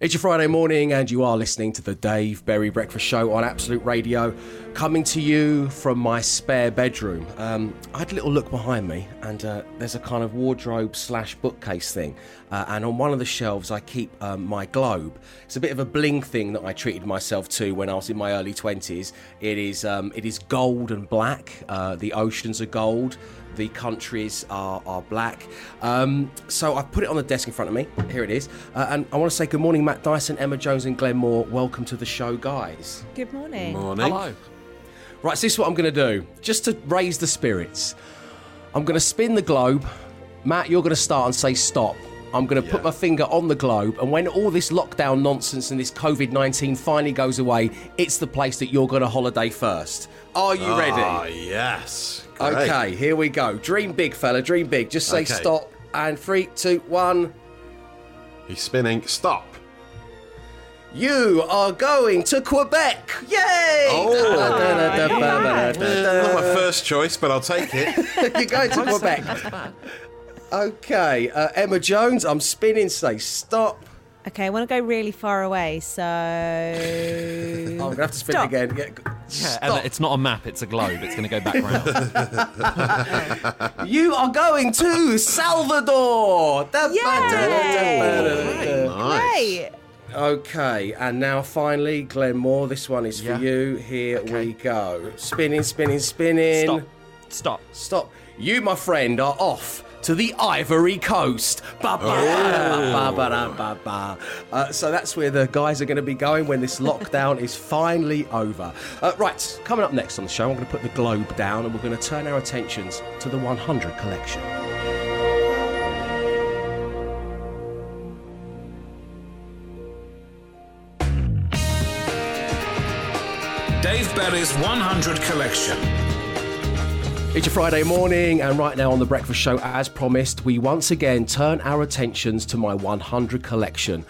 It's your Friday morning, and you are listening to the Dave Berry Breakfast Show on Absolute Radio, coming to you from my spare bedroom. Um, I had a little look behind me, and uh, there's a kind of wardrobe slash bookcase thing. Uh, and on one of the shelves, I keep um, my globe. It's a bit of a bling thing that I treated myself to when I was in my early 20s. It is, um, it is gold and black. Uh, the oceans are gold the countries are, are black. Um, so I've put it on the desk in front of me. Here it is. Uh, and I want to say good morning, Matt Dyson, Emma Jones, and Glenn Moore. Welcome to the show, guys. Good morning. Morning. Hello. Right, so this is what I'm going to do. Just to raise the spirits, I'm going to spin the globe. Matt, you're going to start and say stop. I'm going to put my finger on the globe, and when all this lockdown nonsense and this COVID 19 finally goes away, it's the place that you're going to holiday first. Are you ready? Ah, yes. Great. Okay, here we go. Dream big, fella. Dream big. Just say Okay. stop. And three, two, one. He's spinning. Stop. You are going to Quebec. Yay! Oh. Not my first choice, but I'll take it. You're going to Quebec. Okay, uh, Emma Jones. I'm spinning. Say stop. Okay, I want to go really far away, so. Oh, I'm gonna have to spin Stop. it again. Yeah, Yeah, Ella, it's not a map, it's a globe. It's going to go back round. You are going to Salvador. Da-ba-da-da-da-da-da. Nice. Great. Okay, and now finally, Glenn Moore. This one is for you. Here we go. Spinning, spinning, spinning. Stop. Stop. Stop. You, my friend, are off to the Ivory Coast. Ba, ba, ba, ba, ba, ba. Uh, so that's where the guys are going to be going when this lockdown is finally over. Uh, right, coming up next on the show, I'm going to put the globe down and we're going to turn our attentions to the 100 collection. Dave Berry's 100 Collection. It's your Friday morning, and right now on the Breakfast Show, as promised, we once again turn our attentions to my 100 collection.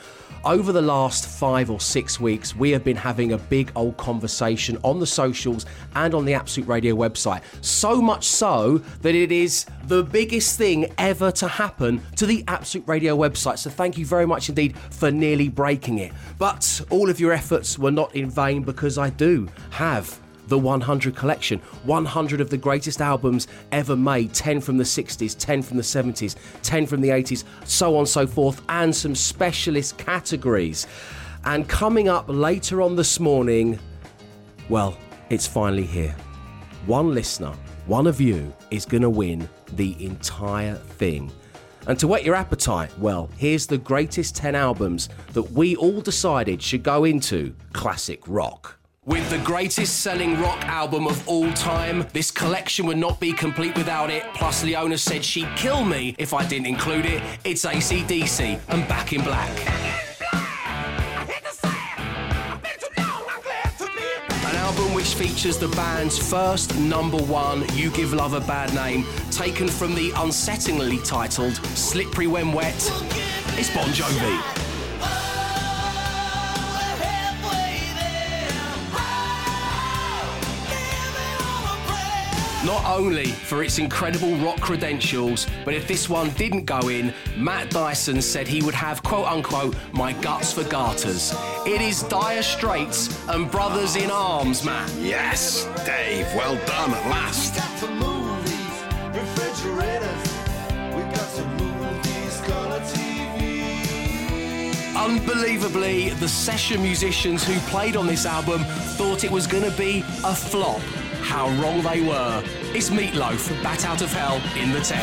Over the last five or six weeks, we have been having a big old conversation on the socials and on the Absolute Radio website. So much so that it is the biggest thing ever to happen to the Absolute Radio website. So thank you very much indeed for nearly breaking it. But all of your efforts were not in vain because I do have the 100 collection 100 of the greatest albums ever made 10 from the 60s 10 from the 70s 10 from the 80s so on so forth and some specialist categories. And coming up later on this morning well it's finally here. One listener one of you is going to win the entire thing. And to whet your appetite, well, here's the greatest 10 albums that we all decided should go into classic rock. With the greatest selling rock album of all time, this collection would not be complete without it. Plus, Leona said she'd kill me if I didn't include it. It's ACDC and Back in Black. An album which features the band's first number one You Give Love a Bad Name, taken from the unsettlingly titled Slippery When Wet. It's Bon Jovi. Not only for its incredible rock credentials, but if this one didn't go in, Matt Dyson said he would have quote unquote my guts for garters. It is Dire Straits and Brothers in Arms, Matt. Yes, Dave. Well done at last. got some movies, refrigerators. We got some movies, color TV. Unbelievably, the session musicians who played on this album thought it was going to be a flop. How wrong they were. It's Meat Loaf, Bat Out of Hell in the 10.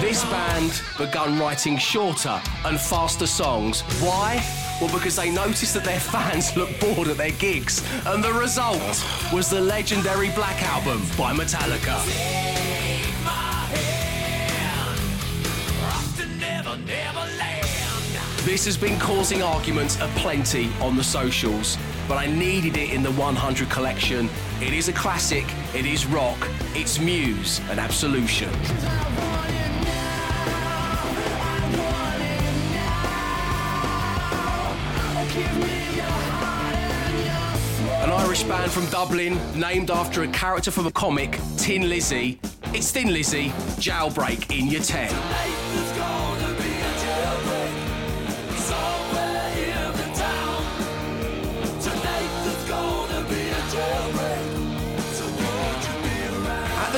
This band begun writing shorter and faster songs. Why? Well, because they noticed that their fans looked bored at their gigs, and the result was the legendary Black Album by Metallica. This has been causing arguments aplenty on the socials, but I needed it in the 100 collection. It is a classic, it is rock, it's Muse and Absolution. An Irish band from Dublin, named after a character from a comic, Thin Lizzy. It's Thin Lizzy, Jailbreak in your 10.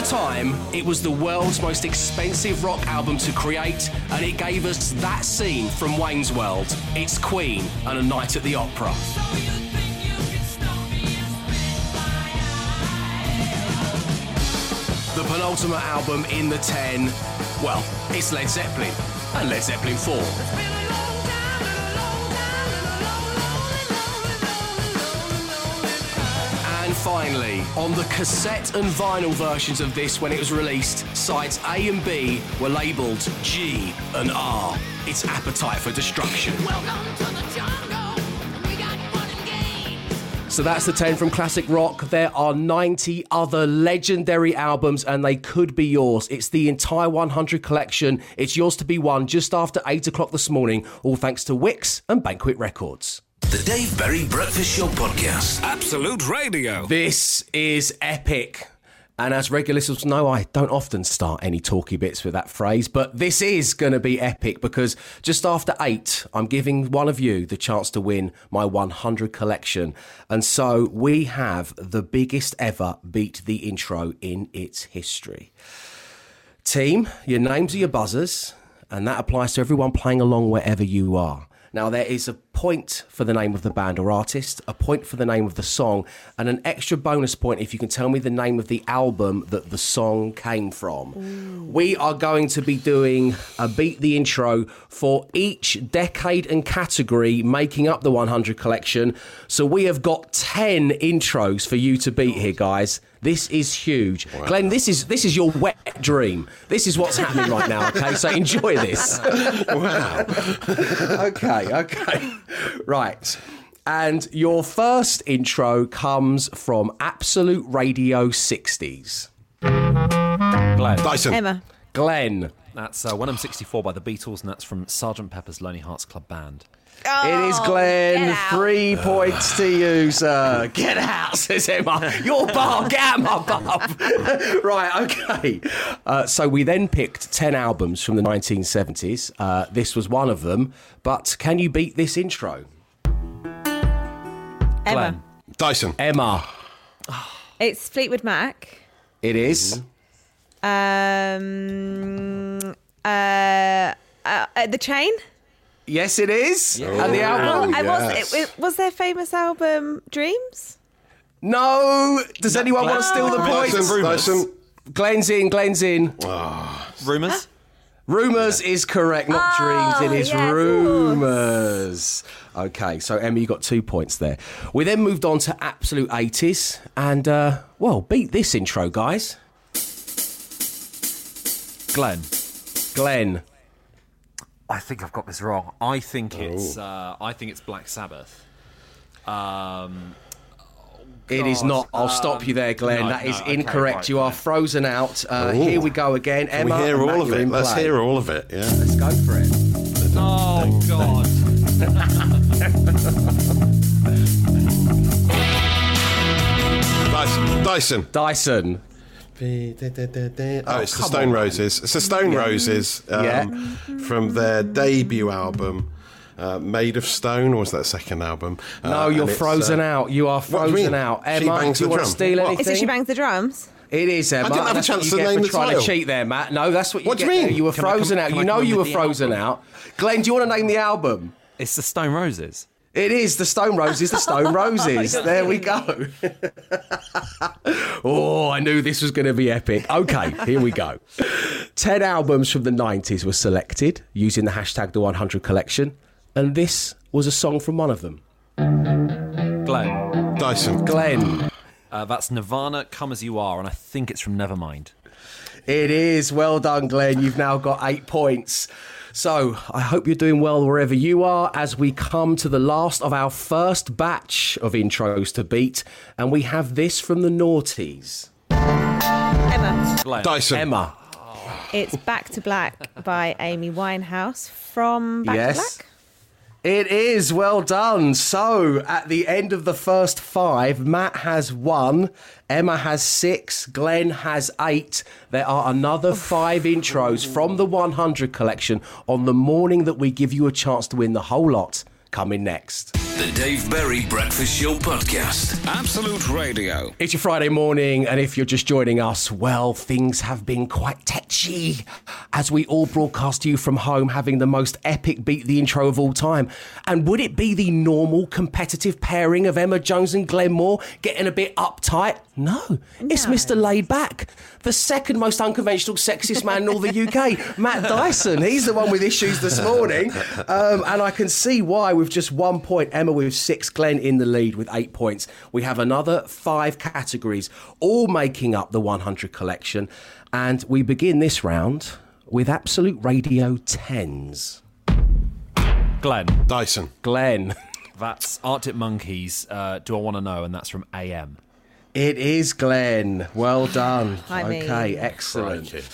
Time, it was the world's most expensive rock album to create, and it gave us that scene from Wayne's World. It's Queen and a Night at the Opera. The penultimate album in the 10, well, it's Led Zeppelin and Led Zeppelin 4. Finally, on the cassette and vinyl versions of this when it was released, sides A and B were labelled G and R. It's Appetite for Destruction. So that's the 10 from Classic Rock. There are 90 other legendary albums and they could be yours. It's the entire 100 collection. It's yours to be won just after 8 o'clock this morning, all thanks to Wix and Banquet Records. The Dave Berry Breakfast Show Podcast. Absolute Radio. This is epic. And as regular listeners know, I don't often start any talky bits with that phrase, but this is going to be epic because just after eight, I'm giving one of you the chance to win my 100 collection. And so we have the biggest ever beat the intro in its history. Team, your names are your buzzers, and that applies to everyone playing along wherever you are. Now, there is a point for the name of the band or artist, a point for the name of the song, and an extra bonus point if you can tell me the name of the album that the song came from. We are going to be doing a beat the intro for each decade and category making up the 100 collection. So we have got 10 intros for you to beat here, guys. This is huge, Glenn. This is this is your wet dream. This is what's happening right now. Okay, so enjoy this. Wow. okay, okay. Right. And your first intro comes from Absolute Radio 60s. Glenn. Dyson. Emma. Glenn. That's uh, When I'm 64 by the Beatles, and that's from Sgt. Pepper's Lonely Hearts Club Band. It is Oh, Glenn. Three points to you, sir. Get out, says Emma. Your bar, get out my bub. right, okay. Uh, so we then picked 10 albums from the 1970s. Uh, this was one of them. But can you beat this intro? Emma. Glenn. Dyson. Emma. It's Fleetwood Mac. It is. Um, uh, uh, uh, the Chain. Yes, it is. And the Oh, album? and yes. was, it, was their famous album Dreams? No. Does anyone want to steal the Dyson. points? Dyson. Glenn's in, Glenn's in. Rumours? Rumours is correct, not Oh, dreams. It is yeah, rumours. Okay, so Emma, you got two points there. We then moved on to absolute 80s, and uh, well, beat this intro, guys. Glenn. Glenn. I think I've got this wrong. I think it's uh, I think it's Black Sabbath. Um, It is not. I'll stop you there, Glenn. no, that is no, okay, incorrect. right, you are frozen out. Uh, here we go again. Can we hear and Matt, all of it? Let's play. hear all of it. Yeah. Let's go for it. oh God. Dyson. Dyson. Dyson. Oh, it's the Stone on, Roses. It's the Stone Roses um, Yeah. from their debut album, uh, Made of Stone, or was that second album? Uh, No, you're frozen uh, out. You are what you frozen mean? out. She Emma, bangs do you the want to steal anything? Is it She Bangs the Drums? It is, Emma. I didn't have a chance to you get name for the trying title. to cheat there, Matt. No, that's what you What do get. you there. mean? You were Can I- frozen can- out. can You I know you were with the frozen out. Glenn, do you want to name the album? It's the Stone Roses. It is the Stone Roses, the Stone Roses. there we go. oh, I knew this was going to be epic. Okay, here we go. 10 albums from the 90s were selected using the hashtag the 100 collection, and this was a song from one of them. Glenn. Dyson. Glenn. Uh, that's Nirvana, Come As You Are, and I think it's from Nevermind. It is. Well done, Glenn. You've now got eight points. So I hope you're doing well wherever you are as we come to the last of our first batch of intros to beat. And we have this from the noughties. Emma. Glenn. Dyson. Emma. It's Back to Black by Amy Winehouse from Back Yes. to Black. It is well done. So, at the end of the first five, Matt has one, Emma has six, Glenn has eight. There are another five intros from the 100 collection on the morning that we give you a chance to win the whole lot. Coming next. The Dave Berry Breakfast Show Podcast. Absolute Radio. It's your Friday morning, and if you're just joining us, well, things have been quite tetchy as we all broadcast to you from home, having the most epic beat the intro of all time. And would it be the normal competitive pairing of Emma Jones and Glenn Moore getting a bit uptight? No, it's No. Mr. Laid Back, the second most unconventional, sexiest man in all the UK, Matt Dyson. He's the one with issues this morning, um, and I can see why. With just one point, Emma with six, Glenn in the lead with eight points. We have another five categories, all making up the 100 collection, and we begin this round with Absolute Radio 10s. Glenn, Dyson. Glenn. that's Arctic Monkeys. Uh, Do I want to know? And that's from AM. It is Glenn. Well done. I mean- okay, excellent.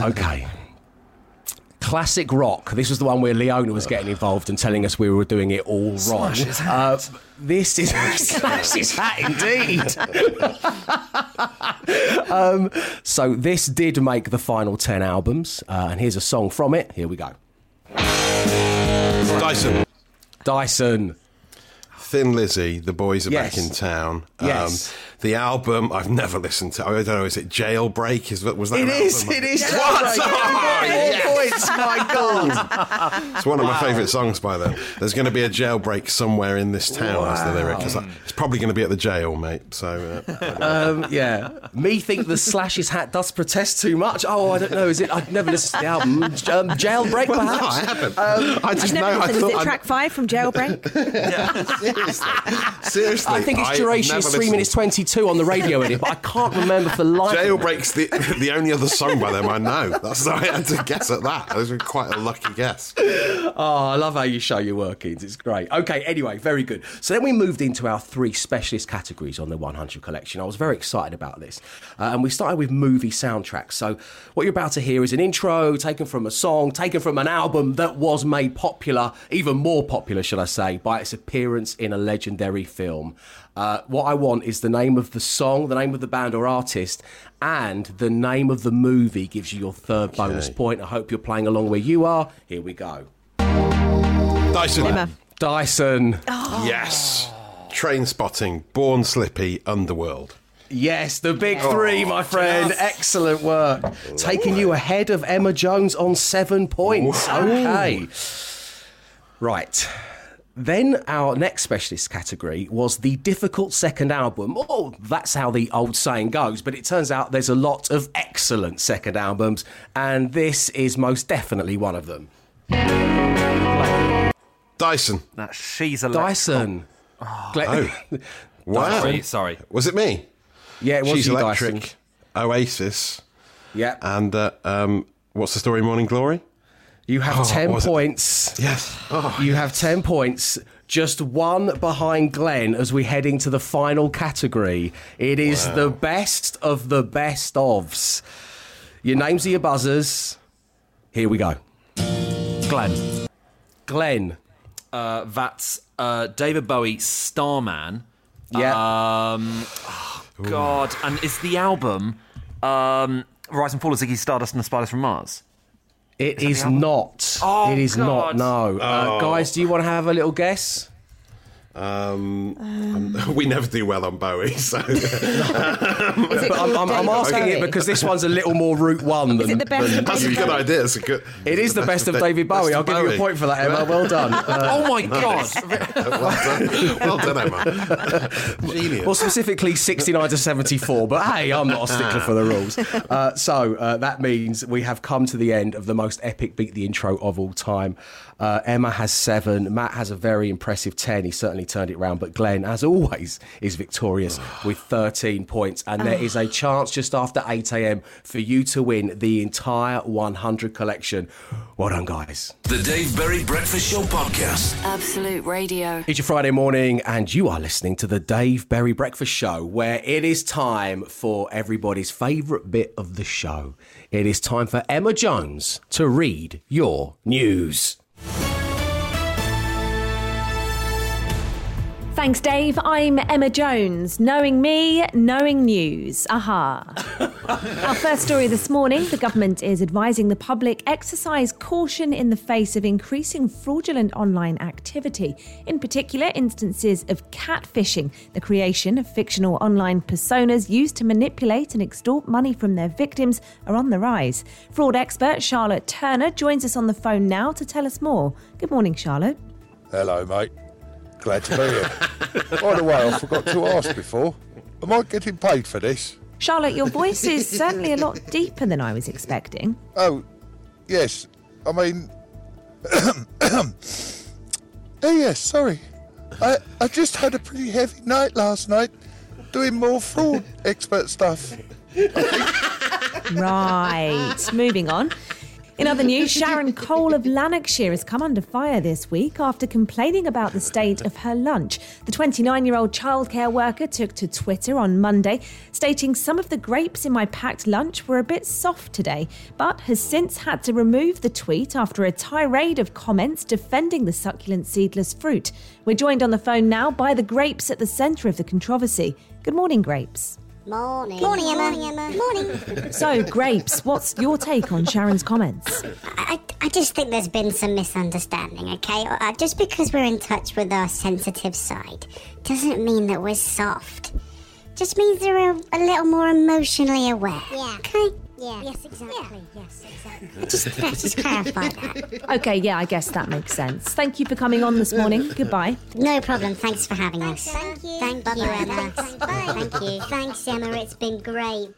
Okay. Classic rock. This was the one where Leona was getting involved and telling us we were doing it all wrong. Uh, this is slash his hat, indeed. um, so this did make the final ten albums, uh, and here's a song from it. Here we go. Dyson. Dyson. Thin Lizzy, The Boys Are Yes. Back in Town. Um, Yes. The album I've never listened to. I don't know. Is it Jailbreak? Is that was that? It an is. album? It is. What? Jailbreak. Oh, Four points. My God. It's one of my favourite songs by them. There's going to be a jailbreak somewhere in this town. Is the lyric? It's, like, it's probably going to be at the jail, mate. So uh, Um, yeah. Me think the Slash's hat does protest too much. Oh, I don't know. Is it? I've never listened to the album. Um, jailbreak, well, perhaps. no, I haven't. I just know. I listened. Is thought it I'd- track five from Jailbreak? seriously, seriously. I think its I've duration is three listened- minutes twenty-two on the radio edit, but I can't remember for life. of me. Jailbreak's the the only other song by them I know. That's how I had to guess at that. That was quite a lucky guess. Oh, I love how you show your workings. It's great. Okay, anyway, very good. So then we moved into our three specialist categories on the 100 collection. I was very excited about this. Uh, and we started with movie soundtracks. So what you're about to hear is an intro taken from a song, taken from an album that was made popular, even more popular, should I say, by its appearance in a legendary film. Uh, what I want is the name of the song, the name of the band or artist, and the name of the movie gives you your third bonus point. I hope you're playing along where you are. Here we go. Dyson. Emma. Dyson. Yes. Trainspotting. Born Slippy. Underworld. Yes, the big three, my friend. Excellent work. Taking you ahead of Emma Jones on seven points. Okay. Right. Then our next specialist category was the difficult second album. Oh, that's how the old saying goes, but it turns out there's a lot of excellent second albums, and this is most definitely one of them. Dyson. That she's a Dyson. Gle- Wow. Sorry, sorry. Was it me? yeah, it was She's you, Electric. Dyson. Oasis. Yeah. And uh, um, what's the story? Morning Glory. You have Oh, 10 was it? points. Yes. Oh, You have 10 points, just one behind Glenn as we head into the final category. It is the best of the best ofs. Your names are your buzzers. Here we go. Glenn. Glenn. Uh, that's uh, David Bowie, Starman. Yeah. Um, oh, God. And it's the album um, Rise and Fall of Ziggy Stardust and the Spiders from Mars? It is not. Oh, it is God. not, no. Uh, guys, do you want to have a little guess? Um, we never do well on Bowie, so Is But I'm, I'm, I'm David asking it because this one's a little more Route 1 than. Is it the best than- that's a good idea. It's a good. It is the best of David Bowie. I'll give you a point for that, Emma. Well done. Uh, oh, my God. well done, well done, Emma. Genius. Well, specifically 69 to 74, but hey, I'm not a stickler for the rules. Uh, so uh, that means we have come to the end of the most epic beat the intro of all time. Uh, Emma has seven. Matt has a very impressive 10. He certainly turned it round. But Glenn, as always, is victorious with 13 points. And there is a chance just after 8 a.m. for you to win the entire 100 collection. Well done, guys. The Dave Berry Breakfast Show Podcast. Absolute Radio. It's your Friday morning, and you are listening to the Dave Berry Breakfast Show, where it is time for everybody's favourite bit of the show. It is time for Emma Jones to read your news. Thanks, Dave. I'm Emma Jones. Knowing me, knowing news. Aha. Our first story this morning the government is advising the public exercise caution in the face of increasing fraudulent online activity, in particular, instances of catfishing, the creation of fictional online personas used to manipulate and extort money from their victims, are on the rise. Fraud expert Charlotte Turner joins us on the phone now to tell us more. Good morning, Charlotte. Hello, mate. Glad to be here. By the way, I forgot to ask before. Am I getting paid for this? Charlotte, your voice is certainly a lot deeper than I was expecting. Oh, yes. I mean, oh yes. Sorry. I I just had a pretty heavy night last night, doing more fraud expert stuff. Right, moving on. In other news, Sharon Cole of Lanarkshire has come under fire this week after complaining about the state of her lunch. The 29 year old childcare worker took to Twitter on Monday, stating some of the grapes in my packed lunch were a bit soft today, but has since had to remove the tweet after a tirade of comments defending the succulent seedless fruit. We're joined on the phone now by the grapes at the centre of the controversy. Good morning, grapes. Morning. Morning, Emma. Morning. So, grapes, what's your take on Sharon's comments? I, I just think there's been some misunderstanding, okay? Uh, just because we're in touch with our sensitive side doesn't mean that we're soft. Just means we're a, a little more emotionally aware. Yeah. Okay? Yeah. Yes, exactly. Yes, exactly. Just, just clarify that. Okay, yeah, I guess that makes sense. Thank you for coming on this morning. Goodbye. No problem. Thanks for having us. Thank you. Thank you, Emma. Bye. Thank you. Thanks, Emma. It's been great.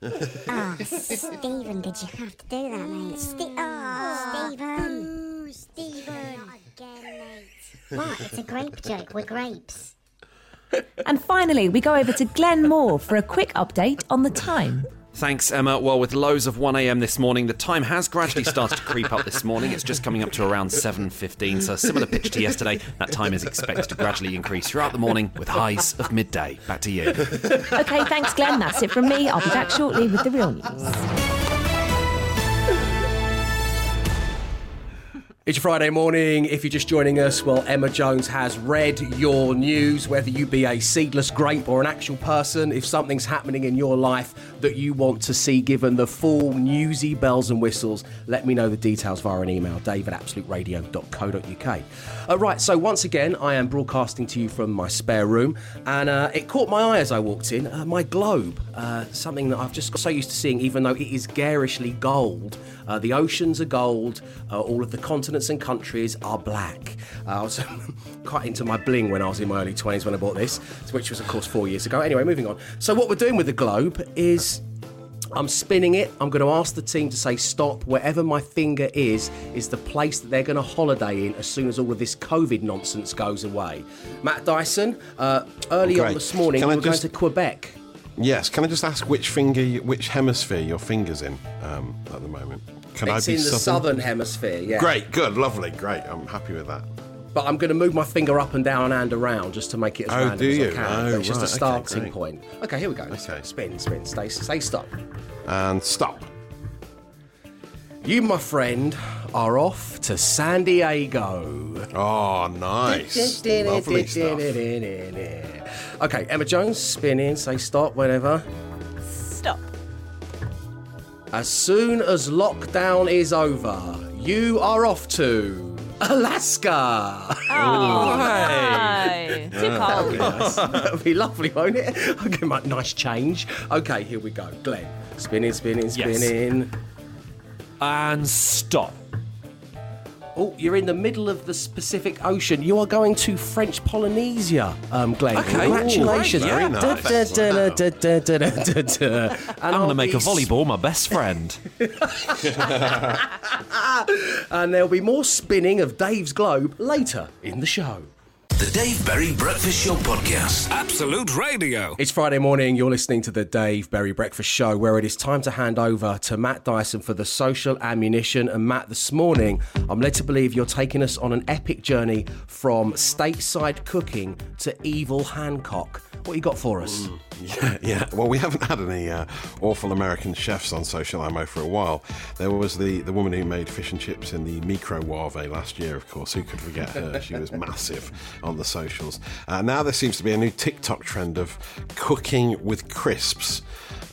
Oh, Stephen, did you have to do that, mate? Mm. Ste- oh, Stephen. Stephen. Not again, mate. What? It's a grape joke. We're grapes. And finally, we go over to Glenn Moore for a quick update on the time. Thanks, Emma. Well, with lows of 1am this morning, the time has gradually started to creep up this morning. It's just coming up to around 7.15, so similar pitch to yesterday. That time is expected to gradually increase throughout the morning with highs of midday. Back to you. Okay, thanks, Glenn. That's it from me. I'll be back shortly with the real news. It's Friday morning. If you're just joining us, well, Emma Jones has read your news, whether you be a seedless grape or an actual person. If something's happening in your life that you want to see given the full newsy bells and whistles, let me know the details via an email, dave at absoluteradio.co.uk. Uh, right, so once again, I am broadcasting to you from my spare room, and uh, it caught my eye as I walked in uh, my globe, uh, something that I've just got so used to seeing, even though it is garishly gold. Uh, the oceans are gold, uh, all of the continents and countries are black. Uh, I was quite into my bling when I was in my early 20s when I bought this, which was, of course, four years ago. Anyway, moving on. So, what we're doing with the globe is. I'm spinning it. I'm going to ask the team to say stop. Wherever my finger is, is the place that they're going to holiday in as soon as all of this COVID nonsense goes away. Matt Dyson, uh, early on this morning, Can we I were just- going to Quebec. Yes. Can I just ask which finger, you- which hemisphere your finger's in um, at the moment? Can it's I be in the southern? southern hemisphere, yeah. Great. Good. Lovely. Great. I'm happy with that. But I'm going to move my finger up and down and around just to make it as Oh, random do as you? I can. Oh, it's just right. a starting great. point. Okay, here we go. Okay. Spin, spin, stay, stay, stop. And stop. You, my friend, are off to San Diego. Oh, nice. Lovely stuff. Okay, Emma Jones, spin in, say stop, whenever. Stop. As soon as lockdown is over, you are off to Alaska. Oh, no. Too ah, cold. nice. That'll be lovely, won't it? I'll give him a nice change. Okay, here we go. Glenn, spinning, spinning, Yes. spinning. And stop. Oh, you're in the middle of the Pacific Ocean. You are going to French Polynesia, um, Glenn. Okay. Congratulations. Ooh, very nice. I'm going to make a volleyball my best friend. And there'll be more spinning of Dave's globe later in the show. The Dave Berry Breakfast Show Podcast. Absolute Radio. It's Friday morning. You're listening to the Dave Berry Breakfast Show, where it is time to hand over to Matt Dyson for the social ammunition. And Matt, this morning, I'm led to believe you're taking us on an epic journey from stateside cooking to evil Hancock. What you got for us? Mm. Yeah, yeah. Well, we haven't had any uh, awful American chefs on Social Ammo for a while. There was the, the woman who made fish and chips in the microwave last year, of course. Who could forget her? She was massive on the socials. Uh, now there seems to be a new TikTok trend of cooking with crisps.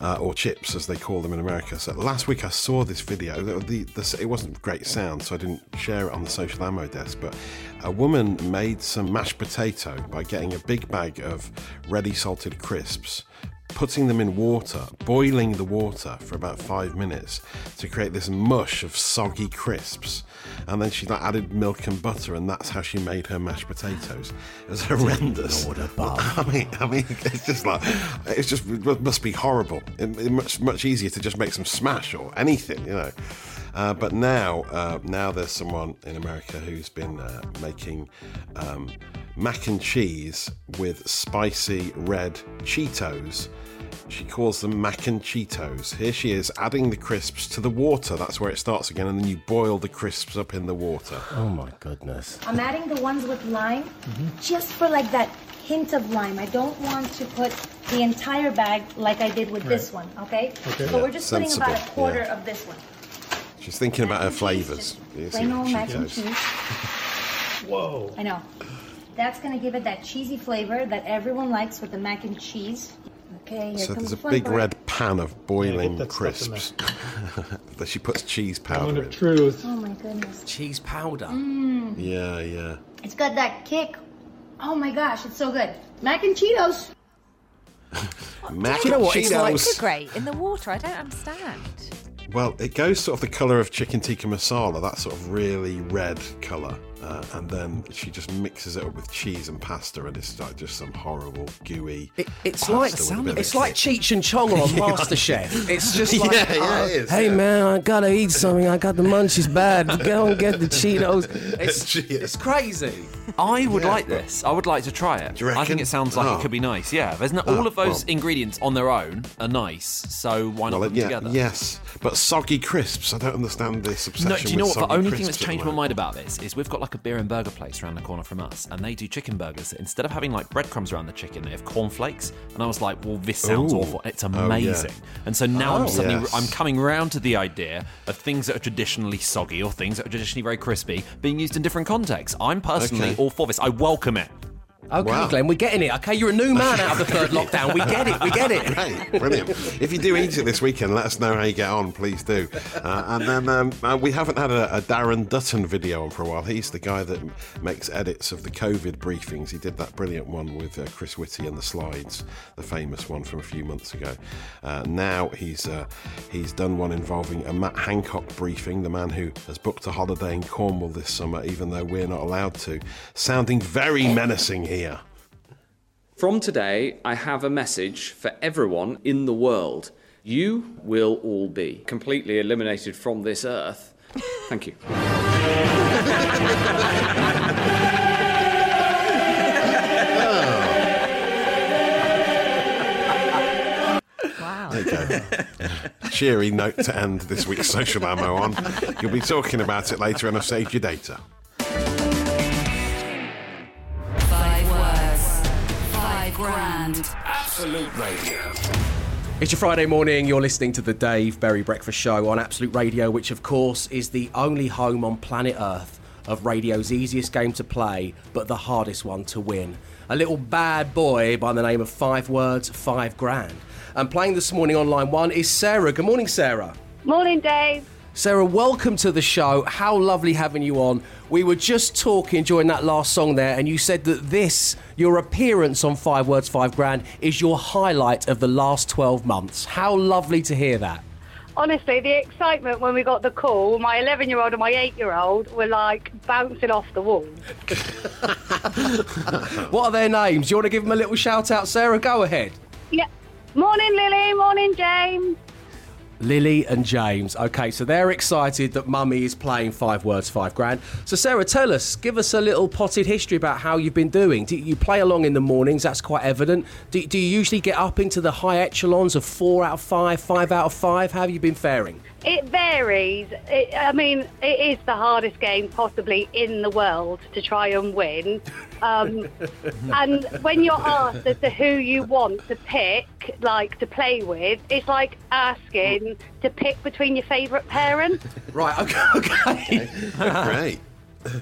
Uh, or chips, as they call them in America. So last week I saw this video. The, the, the, it wasn't great sound, so I didn't share it on the social ammo desk. But a woman made some mashed potato by getting a big bag of ready salted crisps, putting them in water, boiling the water for about five minutes to create this mush of soggy crisps. And then she like, added milk and butter, and that's how she made her mashed potatoes. It was horrendous. I mean, I mean, it's just like it's just it must be horrible. It, it's much much easier to just make some smash or anything, you know. Uh, but now, uh, now there's someone in America who's been uh, making um, mac and cheese with spicy red Cheetos. She calls them mac and Cheetos. Here she is adding the crisps to the water. That's where it starts again, and then you boil the crisps up in the water. Oh my goodness. I'm adding the ones with lime just for like that hint of lime. I don't want to put the entire bag like I did with this one, okay? Okay. So we're just putting about a Sensible, quarter yeah. of this one. She's thinking about her flavours. You see, Plain old mac and cheese. Whoa. I know. That's gonna give it that cheesy flavor that everyone likes with the mac and cheese. Okay, here So comes there's a the big part. red pan of boiling that stuff in crisps that she puts cheese powder Moment powder of truth. Oh my goodness. Cheese powder. Mm. Yeah, yeah. It's got that kick. Oh my gosh, it's so good. Mac and Cheetos. Mac you know and what? It's like- Cheetos. Great in the water. I don't understand. Well, it goes sort of the colour of chicken tikka masala, that sort of really red colour. Uh, and then she just mixes it up with cheese and pasta, and it's like just some horrible, gooey. It, it's pasta like with a bit of it's like. Cheech and Chong on MasterChef. It's just like, Yeah, yeah, oh, it is, hey yeah. man, I gotta eat something. I got the munchies bad. Go and get the Cheetos. It's, it's crazy. I would Yeah, like but- this. I would like to try it. Do you I think it sounds like Oh. it could be nice. Yeah, there's no, Oh, all of those well. ingredients on their own are nice. So why not Well, put them yeah, together? yes, but soggy crisps. I don't understand this obsession. No, do you know what? The only thing that's changed my mind about this is we've got like a beer and burger place around the corner from us, and they do chicken burgers. Instead of having like breadcrumbs around the chicken, they have cornflakes. And I was like, well, this sounds Ooh. awful. It's Oh, yeah. amazing. And so now I'm Oh. suddenly Yes. I'm coming round to the idea of things that are traditionally soggy or things that are traditionally very crispy being used in different contexts. I'm personally Okay. all for this. I welcome it. Okay, Wow. Glenn, we're getting it. Okay, you're a new man out of the third lockdown. We get it. We get it. Great, brilliant. if you do eat it this weekend, let us know how you get on, please do. Uh, and then um, uh, we haven't had a, a Darren Dutton video on for a while. He's the guy that makes edits of the COVID briefings. He did that brilliant one with uh, Chris Whitty and the slides, the famous one from a few months ago. Uh, now he's uh, he's done one involving a Matt Hancock briefing, the man who has booked a holiday in Cornwall this summer, even though we're not allowed to. Sounding very menacing here. From today, I have a message for everyone in the world. You will all be completely eliminated from this earth. Thank you. Wow. There you go. Cheery note to end this week's social ammo on. You'll be talking about it later, and I've saved your data. Grand. Absolute Radio. It's your Friday morning. You're listening to the Dave Berry Breakfast Show on Absolute Radio, which, of course, is the only home on planet Earth of radio's easiest game to play, but the hardest one to win. A little bad boy by the name of Five Words, Five Grand. And playing this morning on line one is Sarah. Good morning, Sarah. Morning, Dave. Sarah, welcome to the show. How lovely having you on. We were just talking during that last song there, and you said that this, your appearance on Five Words, Five Grand, is your highlight of the last 12 months. How lovely to hear that. Honestly, the excitement when we got the call, my 11 year old and my 8 year old were like bouncing off the wall. What are their names? Do you want to give them a little shout out, Sarah? Go ahead. Yeah. Morning, Lily. Morning, James. Lily and James. Okay, so they're excited that Mummy is playing Five Words, Five Grand. So, Sarah, tell us, give us a little potted history about how you've been doing. Do you play along in the mornings? That's quite evident. Do, do you usually get up into the high echelons of four out of five, five out of five? How have you been faring? It varies. It, I mean, it is the hardest game possibly in the world to try and win. Um, and when you're asked as to who you want to pick, pick like to play with, it's like asking to pick between your favourite parent. Right, okay, okay. Great.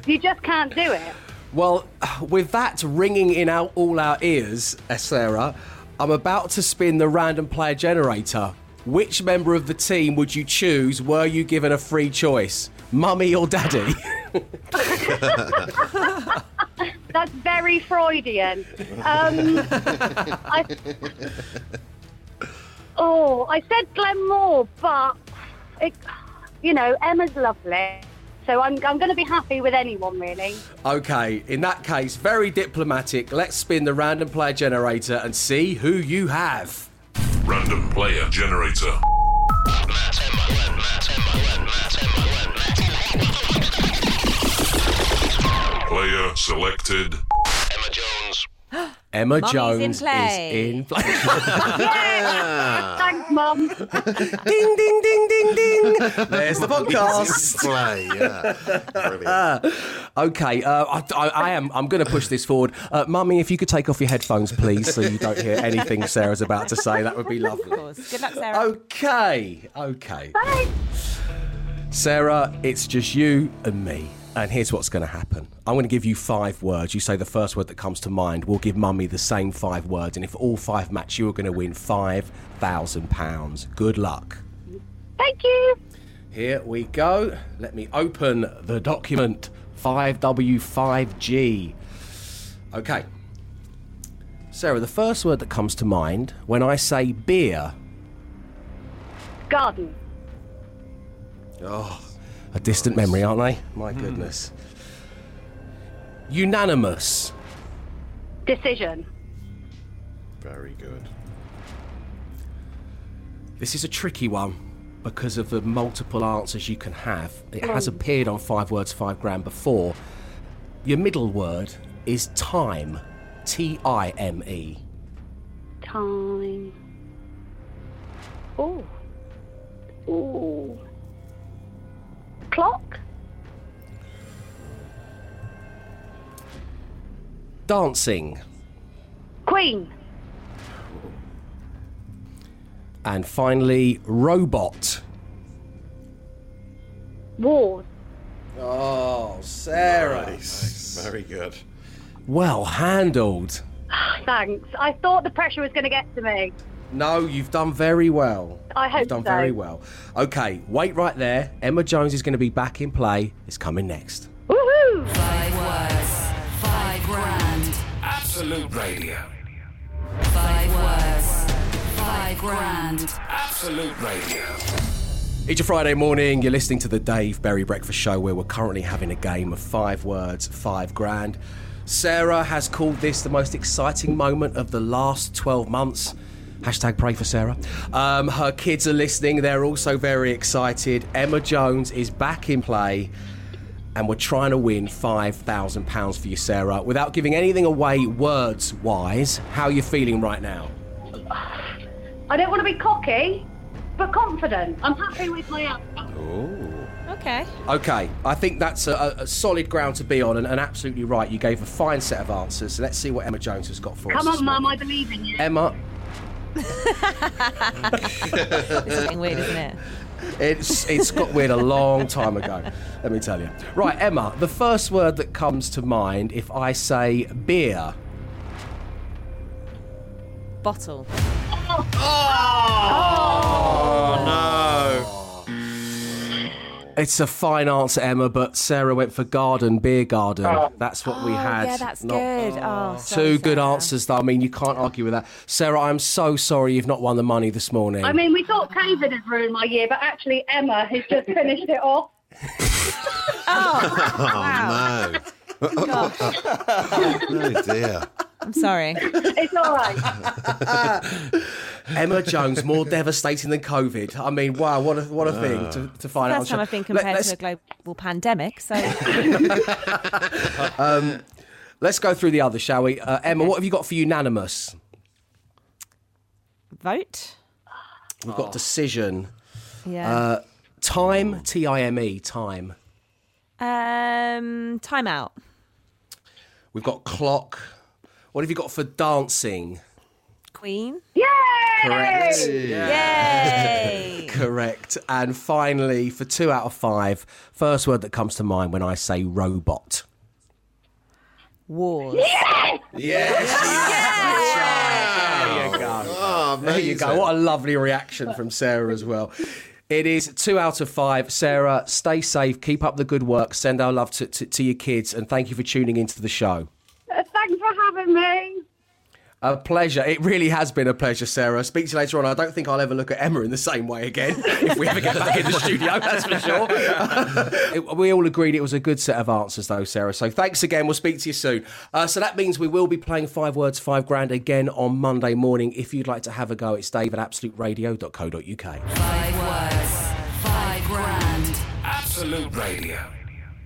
You just can't do it. Well, with that ringing in our, all our ears, uh, Sarah, I'm about to spin the random player generator. Which member of the team would you choose were you given a free choice? Mummy or daddy? That's very Freudian. Um, I, oh, I said Glenn Moore, but it, you know Emma's lovely, so I'm I'm going to be happy with anyone really. okay, in that case, very diplomatic. Let's spin the random player generator and see who you have. Random player generator. Player selected. Emma Mummy's Jones in play. is in play. Thanks, Mum. ding, ding, ding, ding, ding. There's the podcast. Play, yeah. Brilliant. okay, uh, I, I, I am. I'm going to push this forward. Uh, Mummy, if you could take off your headphones, please, so you don't hear anything Sarah's about to say, that would be lovely. Of course. Good luck, Sarah. Okay, okay. Thanks. Sarah, it's just you and me. And here's what's going to happen. I'm going to give you five words. You say the first word that comes to mind. We'll give Mummy the same five words. And if all five match, you are going to win £5,000. Good luck. Thank you. Here we go. Let me open the document 5W5G. Okay. Sarah, the first word that comes to mind when I say beer. Garden. Oh, a distant memory, aren't they? My hmm. goodness. Unanimous. Decision. Very good. This is a tricky one because of the multiple answers you can have. It has appeared on Five Words, Five Grand before. Your middle word is time. T I M E. Time. Oh. Oh. Clock. Dancing. Queen. And finally, robot. Wars. Oh, Sarah. Nice. Very good. Well handled. Thanks. I thought the pressure was going to get to me. No, you've done very well. I hope You've done so. very well. Okay, wait right there. Emma Jones is going to be back in play. It's coming next. Woohoo! Five words, five grand. Absolute Radio. Five grand. Absolute Radio. It's a Friday morning. You're listening to the Dave Berry Breakfast Show, where we're currently having a game of five words, five grand. Sarah has called this the most exciting moment of the last 12 months. Hashtag pray for Sarah. Um, her kids are listening. They're also very excited. Emma Jones is back in play. And we're trying to win £5,000 for you, Sarah. Without giving anything away words wise, how are you feeling right now? I don't want to be cocky, but confident. I'm happy with my outcome. Oh. Okay. Okay, I think that's a, a solid ground to be on, and, and absolutely right. You gave a fine set of answers. So let's see what Emma Jones has got for us. Come on, Mum. I believe in you. Emma, It's getting weird, isn't it? it's it's got weird a long time ago. Let me tell you. Right, Emma, the first word that comes to mind if I say beer. Bottle. Oh It's a fine answer, Emma, but Sarah went for garden, beer garden. Oh. That's what we Oh, had. yeah, that's not- good. Oh, oh, so Two good Sarah. answers, though. I mean, you can't argue with that. Sarah, I'm so sorry you've not won the money this morning. I mean, we thought COVID had ruined my year, but actually Emma has just finished it off. Oh, oh no. oh, dear. I'm sorry. It's all right. Emma Jones, more devastating than COVID. I mean, wow, what a, what a thing to, to find out. First time I've been compared let's, to a global pandemic, so um, let's go through the others, shall we? Uh, Emma, what have you got for unanimous? vote. We've got decision. Yeah. Uh, time, T I M E, time. um, time out. We've got clock. What have you got for dancing? Queen. Yay! Correct. Yay! Correct. And finally, for two out of five, first word that comes to mind when I say robot. Wars. Yes. There you go. Oh, There you go. What a lovely reaction from Sarah as well. It is two out of five. Sarah, stay safe, keep up the good work, send our love to, to, to your kids, and thank you for tuning into the show. Thanks for having me. A pleasure. It really has been a pleasure, Sarah. Speak to you later on. I don't think I'll ever look at Emma in the same way again if we ever get back in the studio, that's for sure. It- we all agreed it was a good set of answers, though, Sarah. So thanks again. We'll speak to you soon. Uh, so that means we will be playing Five Words, Five Grand again on Monday morning. If you'd like to have a go, it's dave at absoluteradio.co.uk. Five words, five grand. Absolute Radio.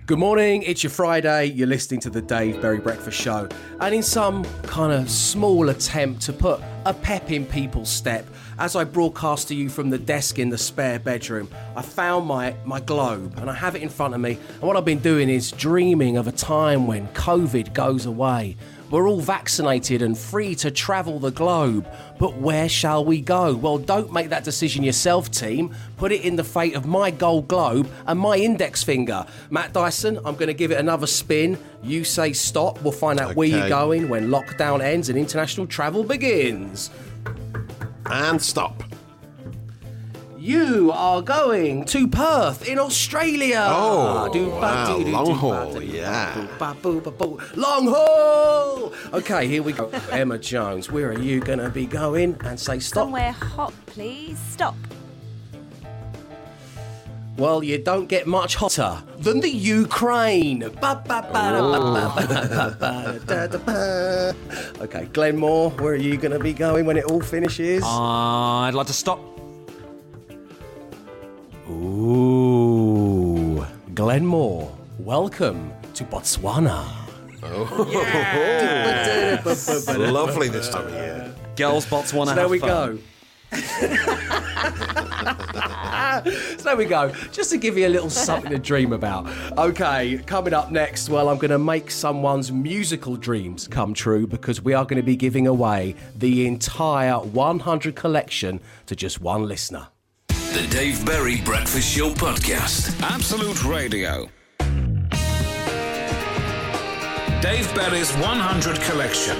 Good morning, it's your Friday. You're listening to the Dave Berry Breakfast Show. And in some kind of small attempt to put a pep in people's step, as I broadcast to you from the desk in the spare bedroom, I found my, my globe and I have it in front of me. And what I've been doing is dreaming of a time when COVID goes away. We're all vaccinated and free to travel the globe. But where shall we go? Well, don't make that decision yourself, team. Put it in the fate of my gold globe and my index finger. Matt Dyson, I'm going to give it another spin. You say stop. We'll find out where you're going when lockdown ends and international travel begins. And stop. You are going to Perth in Australia. Oh, Do-ba, wow, do-do, long do-ba, haul, yeah. Long haul. Okay, here we go. Emma Jones, where are you going to be going? And say stop. Somewhere hot, please. Stop. Well, you don't get much hotter than the Ukraine. Ba, ba, ba, da, ba, ba, ba, ba, ba, da, da, ba. Okay, Glenmore, where are you going to be going when it all finishes? I'd like to stop. Ooh, Glenmore, welcome to Botswana. Oh. Lovely this time of year. Girls, Botswana. So there have we fun. go. so there we go. Just to give you a little something to dream about. Okay, coming up next, well, I'm going to make someone's musical dreams come true because we are going to be giving away the entire 100 collection to just one listener. The Dave Berry Breakfast Show Podcast. Absolute Radio. Dave Berry's 100 Collection.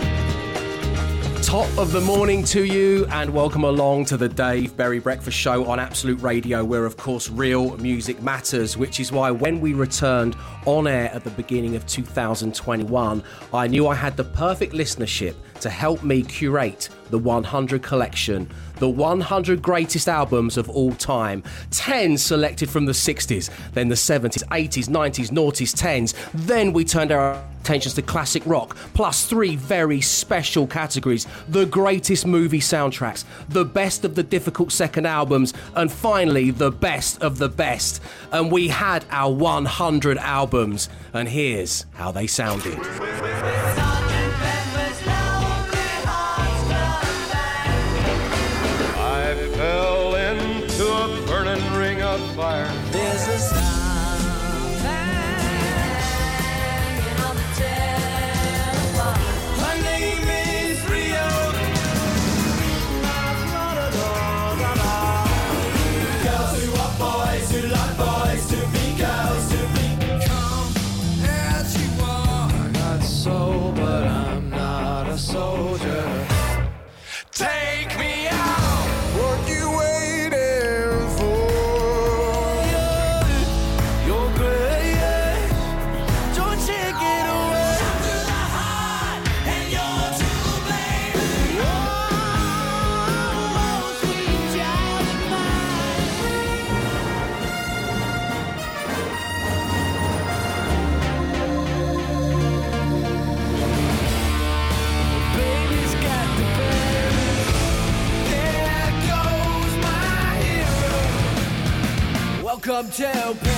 Top of the morning to you, and welcome along to the Dave Berry Breakfast Show on Absolute Radio, where, of course, real music matters. Which is why, when we returned on air at the beginning of 2021, I knew I had the perfect listenership to help me curate the 100 collection, the 100 greatest albums of all time. 10 selected from the 60s, then the 70s, 80s, 90s, noughties, 10s. Then we turned our attentions to classic rock, plus three very special categories the greatest movie soundtracks, the best of the difficult second albums, and finally, the best of the best. And we had our 100 albums, and here's how they sounded. Welcome to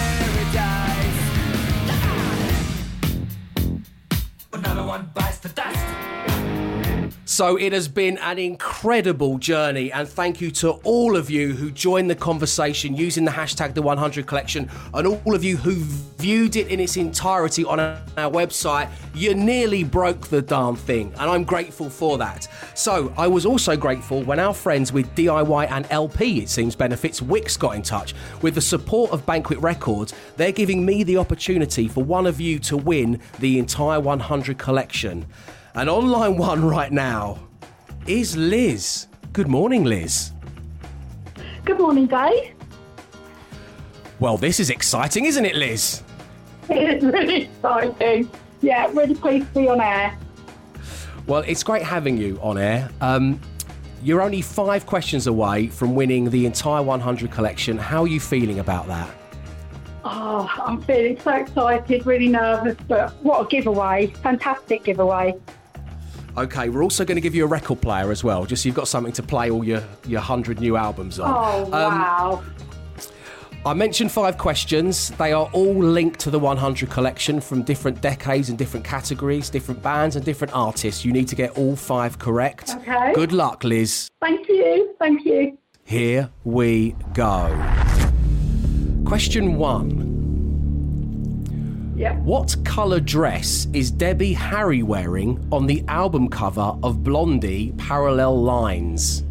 So it has been an incredible journey, and thank you to all of you who joined the conversation using the hashtag the 100 collection, and all of you who viewed it in its entirety on our website. You nearly broke the darn thing, and I'm grateful for that. So I was also grateful when our friends with DIY and LP, it seems, benefits Wickes got in touch. With the support of Banquet Records, they're giving me the opportunity for one of you to win the entire 100 collection. And on line one right now is Liz. Good morning, Liz. Good morning, Dave. Well, this is exciting, isn't it, Liz? It's really exciting. Yeah, really pleased to be on air. Well, it's great having you on air. Um, you're only five questions away from winning the entire 100 collection. How are you feeling about that? Oh, I'm feeling so excited, really nervous, but what a giveaway. Fantastic giveaway. Okay, we're also going to give you a record player as well, just so you've got something to play all your, your 100 new albums on. Oh, Um, wow. I mentioned five questions. They are all linked to the 100 collection from different decades and different categories, different bands and different artists. You need to get all five correct. Okay. Good luck, Liz. Thank you. Thank you. Here we go. Question one. What colour dress is Debbie Harry wearing on the album cover of Blondie Parallel Lines?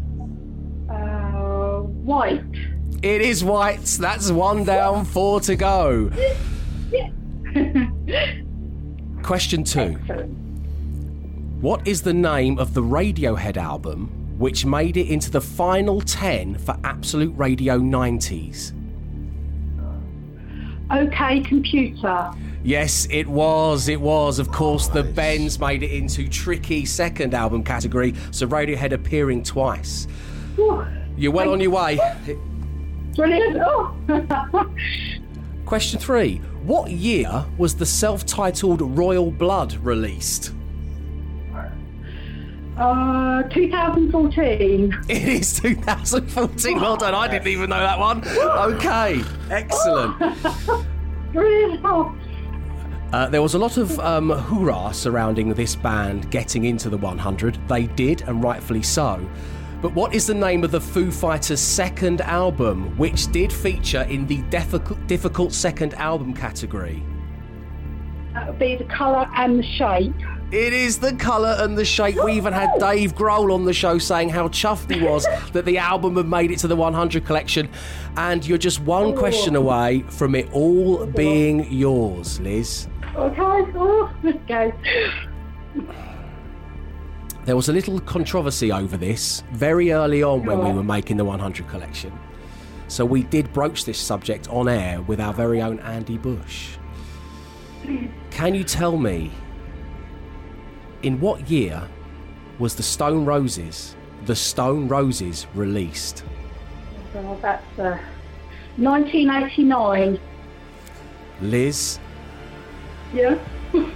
Uh, white. It is white. That's one down, four to go. Question two. What is the name of the Radiohead album which made it into the final 10 for Absolute Radio 90s? OK Computer. Yes, it was. It was. Of course, the Bends made it into tricky second album category, so Radiohead appearing twice. You're well on your way. Brilliant. Oh. Question three. What year was the self titled Royal Blood released? Uh, 2014. It is 2014. Well done. I didn't even know that one. Okay, excellent. Uh, there was a lot of um, hoorah surrounding this band getting into the 100. They did, and rightfully so. But what is the name of the Foo Fighters' second album, which did feature in the difficult, difficult second album category? That would be the colour and the shape. It is the colour and the shape. We even had Dave Grohl on the show saying how chuffed he was that the album had made it to the 100 collection. And you're just one question away from it all being yours, Liz. Okay. Oh, let's go. There was a little controversy over this very early on when we were making the 100 collection. So we did broach this subject on air with our very own Andy Bush. Can you tell me in what year was the Stone Roses, the Stone Roses released? Well, that's uh, 1989. Liz, Yeah.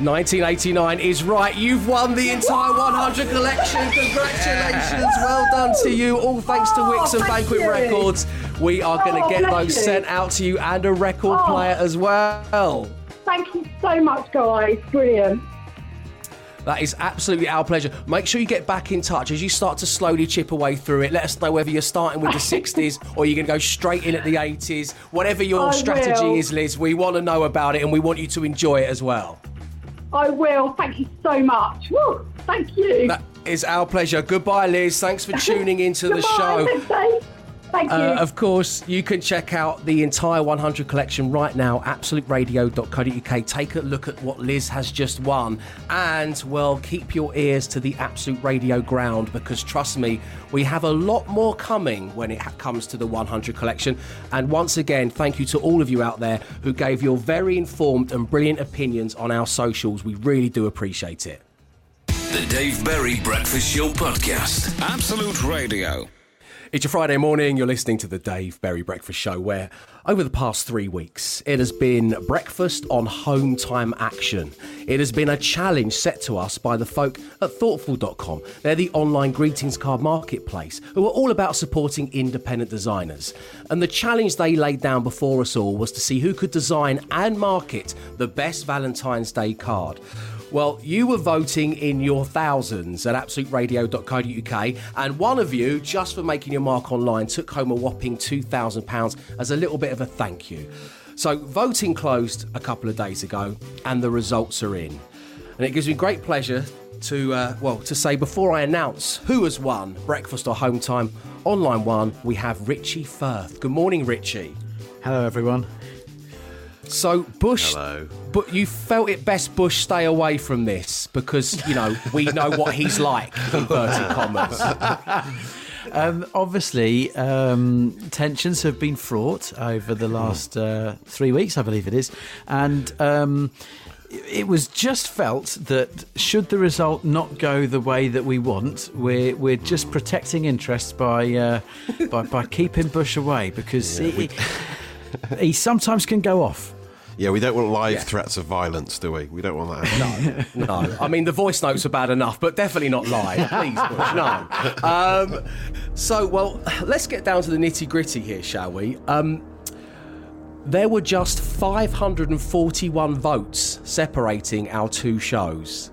1989 is right. You've won the entire 100 collection. Congratulations. Well done to you. All thanks to Wickes and Oh, Banquet. Records. We are going Oh, to get those sent out to you and a record Oh. player as well. Thank you so much, guys. Brilliant. That is absolutely our pleasure. Make sure you get back in touch as you start to slowly chip away through it. Let us know whether you're starting with the 60s or you're going to go straight in at the 80s. Whatever your I strategy will. is, Liz, we want to know about it and we want you to enjoy it as well. I will. Thank you so much. Woo. Thank you. That is our pleasure. Goodbye, Liz. Thanks for tuning into the show. Thanks, Dave. Thank you. Uh, of course, you can check out the entire 100 collection right now, absoluteradio.co.uk. Take a look at what Liz has just won. And, well, keep your ears to the Absolute Radio ground because, trust me, we have a lot more coming when it comes to the 100 collection. And once again, thank you to all of you out there who gave your very informed and brilliant opinions on our socials. We really do appreciate it. The Dave Berry Breakfast Show Podcast. Absolute Radio. It's your Friday morning. You're listening to the Dave Berry Breakfast Show, where over the past three weeks it has been breakfast on home time action. It has been a challenge set to us by the folk at Thortful.com. They're the online greetings card marketplace who are all about supporting independent designers. And the challenge they laid down before us all was to see who could design and market the best Valentine's Day card. Well, you were voting in your thousands at absoluteradio.co.uk, and one of you, just for making your mark online, took home a whopping £2,000 as a little bit of a thank you. So, voting closed a couple of days ago, and the results are in. And it gives me great pleasure to, uh, well, to say before I announce who has won Breakfast or Home Time, Online one, we have Richie Firth. Good morning, Richie. Hello, everyone. So, Bush. Hello. But you felt it best, Bush, stay away from this because, you know, we know what he's like, inverted commas. Um, obviously, um, tensions have been fraught over the last uh, three weeks, I believe it is, and. Um, it was just felt that should the result not go the way that we want, we're we're just protecting interests by uh, by, by keeping Bush away because Yeah, he, we- he sometimes can go off. Yeah, we don't want live Yeah. threats of violence, do we? We don't want that. No, no. I mean, the voice notes are bad enough, but definitely not live. Please, Bush, no. Um, so, well, let's get down to the nitty gritty here, shall we? Um, there were just 541 votes separating our two shows.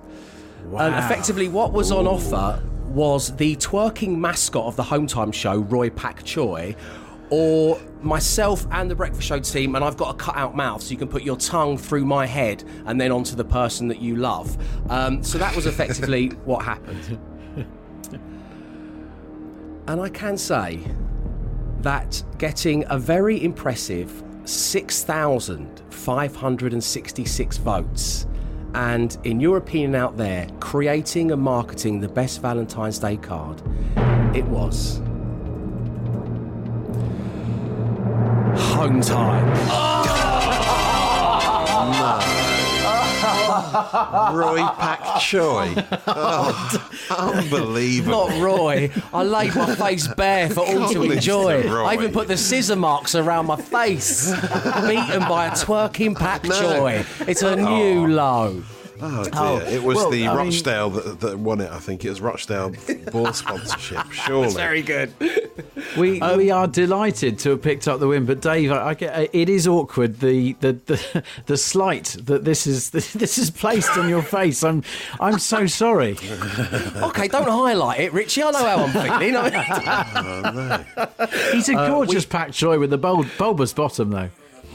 And effectively, what was on offer was the twerking mascot of the Home Time show, Roy Pak Choi, or myself and the Breakfast Show team, and I've got a cut out mouth so you can put your tongue through my head and then onto the person that you love. Um, so that was effectively what happened. And I can say that getting a very impressive 6,566 votes, and in your opinion out there, creating and marketing the best Valentine's Day card, it was. Home time. Roy Pak Choi. Oh, unbelievable. Not Roy. I laid my face bare for all to enjoy. Roy. I even put the scissor marks around my face. Beaten by a twerking Pak Choi. It's a new oh. low. Oh dear! Oh, it was well, the I mean- Rochdale that, that won it. I think it was Rochdale ball sponsorship. Surely, That's very good. We Um, we are delighted to have picked up the win, but Dave, I, I it is awkward the the, the the slight that this is this is placed on your face. I'm I'm so sorry. Okay, don't highlight it, Richie. I know how I'm feeling. I mean- He's a Uh, gorgeous Pak Choi with the bulb, bulbous bottom, though.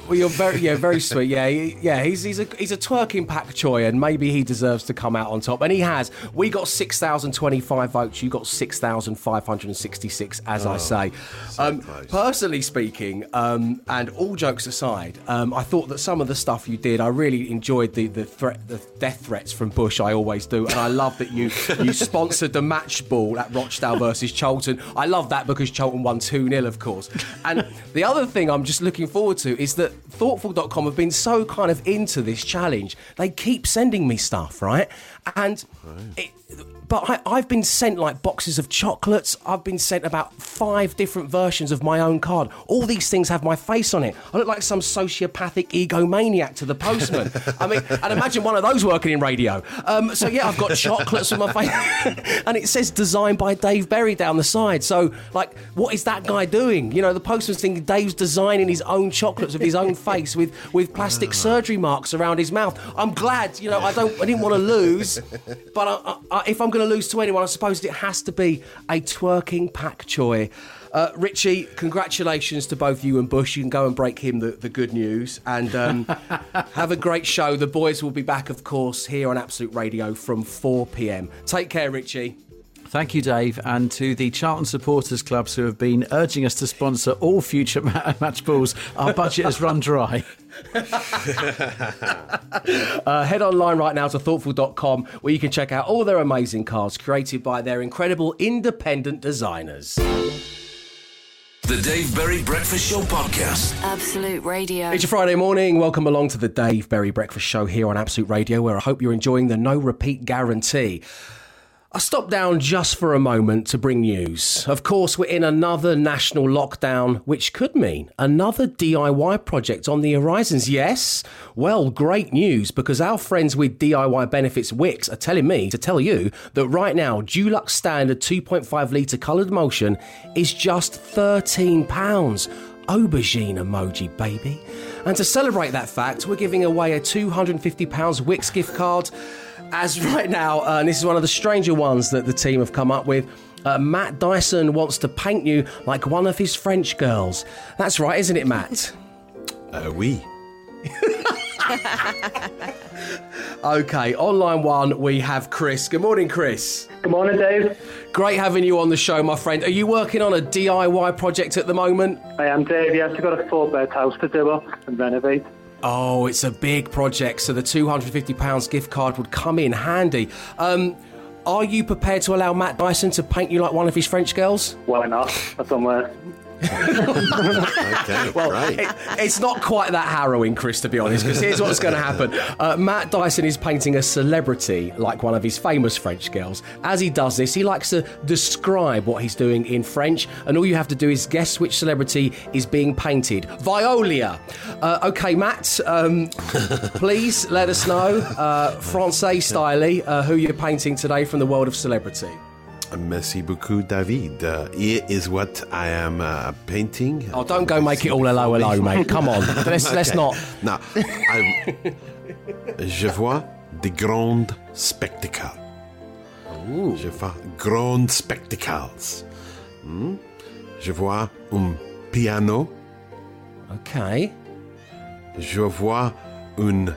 Well, you're very, yeah, very sweet. Yeah, he- yeah. He's he's a he's a twerking Pak Choi, and maybe he deserves to come out on top, and he has. We got six thousand twenty-five votes. You got six thousand five hundred and sixty-six, as I say. Um, personally speaking, um, and all jokes aside, um, I thought that some of the stuff you did, I really enjoyed the the threat, the death threats from Bush. I always do, and I love that you you sponsored the match ball at Rochdale versus Charlton. I love that because Charlton won two 0 of course. And the other thing I'm just looking forward to is that thortful.com have been so kind of into this challenge. They keep sending me stuff, right? And it, but I, I've been sent like boxes of chocolates. I've been sent about five different versions of my own card. All these things have my face on it. I look like some sociopathic egomaniac to the postman. I mean, and imagine one of those working in radio. Um, so yeah, I've got chocolates on my face, and it says designed by Dave Berry down the side. So like, what is that guy doing? You know, the postman's thinking Dave's designing his own chocolates with his own face with with plastic surgery marks around his mouth. I'm glad. You know, I don't. I didn't want to lose, but I, I, if I'm going to lose to anyone, I suppose it has to be a twerking Pak Choi. Uh, Richie, congratulations to both you and Bush. You can go and break him the, the good news and um, have a great show. The boys will be back, of course, here on Absolute Radio from 4 pm. Take care, Richie. Thank you, Dave, and to the Charlton supporters clubs who have been urging us to sponsor all future match balls. Our budget has run dry. Uh, head online right now to thortful.com where you can check out all their amazing cards created by their incredible independent designers. The Dave Berry Breakfast Show Podcast. Absolute Radio. It's your Friday morning. Welcome along to the Dave Berry Breakfast Show here on Absolute Radio, where I hope you're enjoying the no repeat guarantee. I stopped down just for a moment to bring news. Of course, we're in another national lockdown, which could mean another DIY project on the horizons. Yes? Well, great news because our friends with DIY Benefits Wickes are telling me to tell you that right now, Dulux Standard 2.5 litre coloured emulsion is just £13 aubergine emoji, baby. And to celebrate that fact, we're giving away a £250 Wickes gift card. As right now, uh, and this is one of the stranger ones that the team have come up with. Uh, Matt Dyson wants to paint you like one of his French girls. That's right, isn't it, Matt? Uh, oui. Okay, on line one, we have Chris. Good morning, Chris. Good morning, Dave. Great having you on the show, my friend. Are you working on a DIY project at the moment? I am Dave. Yes, I've got a four bed house to do up and renovate. Oh, it's a big project, so the £250 gift card would come in handy. Um, are you prepared to allow Matt Dyson to paint you like one of his French girls? Why not? I've done. Okay, Well, great. it- it's not quite that harrowing, Chris, to be honest, because here's what's going to happen. Uh, Matt Dyson is painting a celebrity like one of his famous French girls. As he does this, he likes to describe what he's doing in French, and all you have to do is guess which celebrity is being painted. Violia. Uh, okay, Matt, um, please let us know, uh, Francais style, uh, who you're painting today from the world of celebrity. Merci beaucoup, David. Uh, here is what I am uh, painting. Oh, don't go make it all hello, hello, mate. Come on. Let's, let's not. No, je vois des grands spectacles. Je vois grands spectacles. Hmm? Je vois un piano. Okay. Je vois une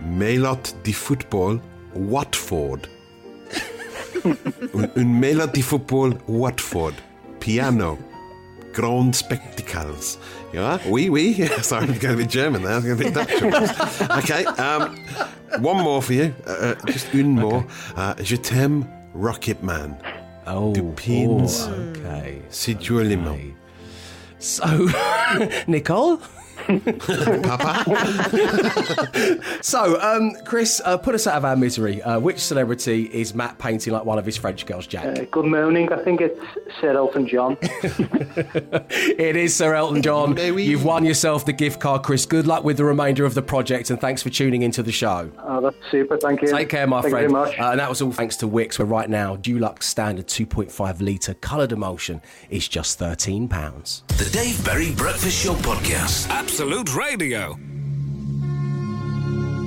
mélotte de football Watford. Une mélotte de football Watford. Piano. Grand spectacles. Yeah? Oui, oui. Sorry, I'm going to be German there. I was going to be Dutch. okay. Um, one more for you. Uh, uh, just one more. Uh, je t'aime, Rocket Man. Oh, du pins. okay. Joliment. So, Nicole? Papa? so, um, Chris, uh, put us out of our misery. Uh, which celebrity is Matt painting like one of his French girls, Jack? Uh, good morning. I think it's Sir Elton John. it is Sir Elton John. You've won yourself the gift card, Chris. Good luck with the remainder of the project, and thanks for tuning into the show. Oh, that's super. Thank you. Take care, my Thank friend. You very much. Uh, and that was all thanks to Wickes, where right now, Dulux Standard 2.5 litre coloured emulsion is just £13. The Dave Berry Breakfast Show Podcast. Absolute Radio.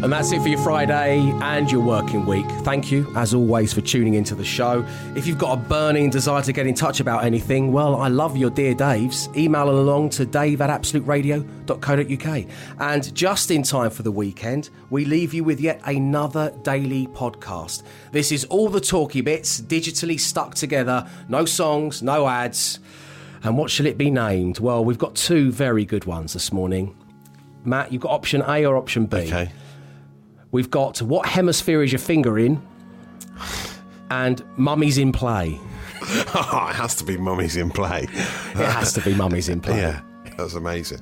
And that's it for your Friday and your working week. Thank you, as always, for tuning into the show. If you've got a burning desire to get in touch about anything, well, I love your dear Daves. Email along to dave at absoluteradio.co.uk. And just in time for the weekend, we leave you with yet another daily podcast. This is all the talky bits, digitally stuck together. No songs, no ads. And what shall it be named? Well, we've got two very good ones this morning. Matt, you've got option A or option B? Okay. We've got What Hemisphere is Your Finger in? And Mummy's in Play. Oh, it has to be Mummy's in Play. It has to be Mummy's in Play. Yeah, that's amazing.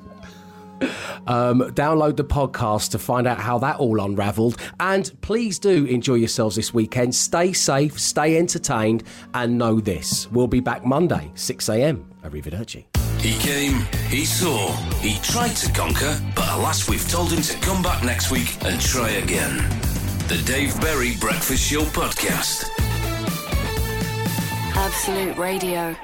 Um, download the podcast to find out how that all unravelled. And please do enjoy yourselves this weekend. Stay safe, stay entertained, and know this. We'll be back Monday, 6 a.m. Arrivederci. He came, he saw, he tried to conquer, but alas, we've told him to come back next week and try again. The Dave Berry Breakfast Show Podcast. Absolute Radio.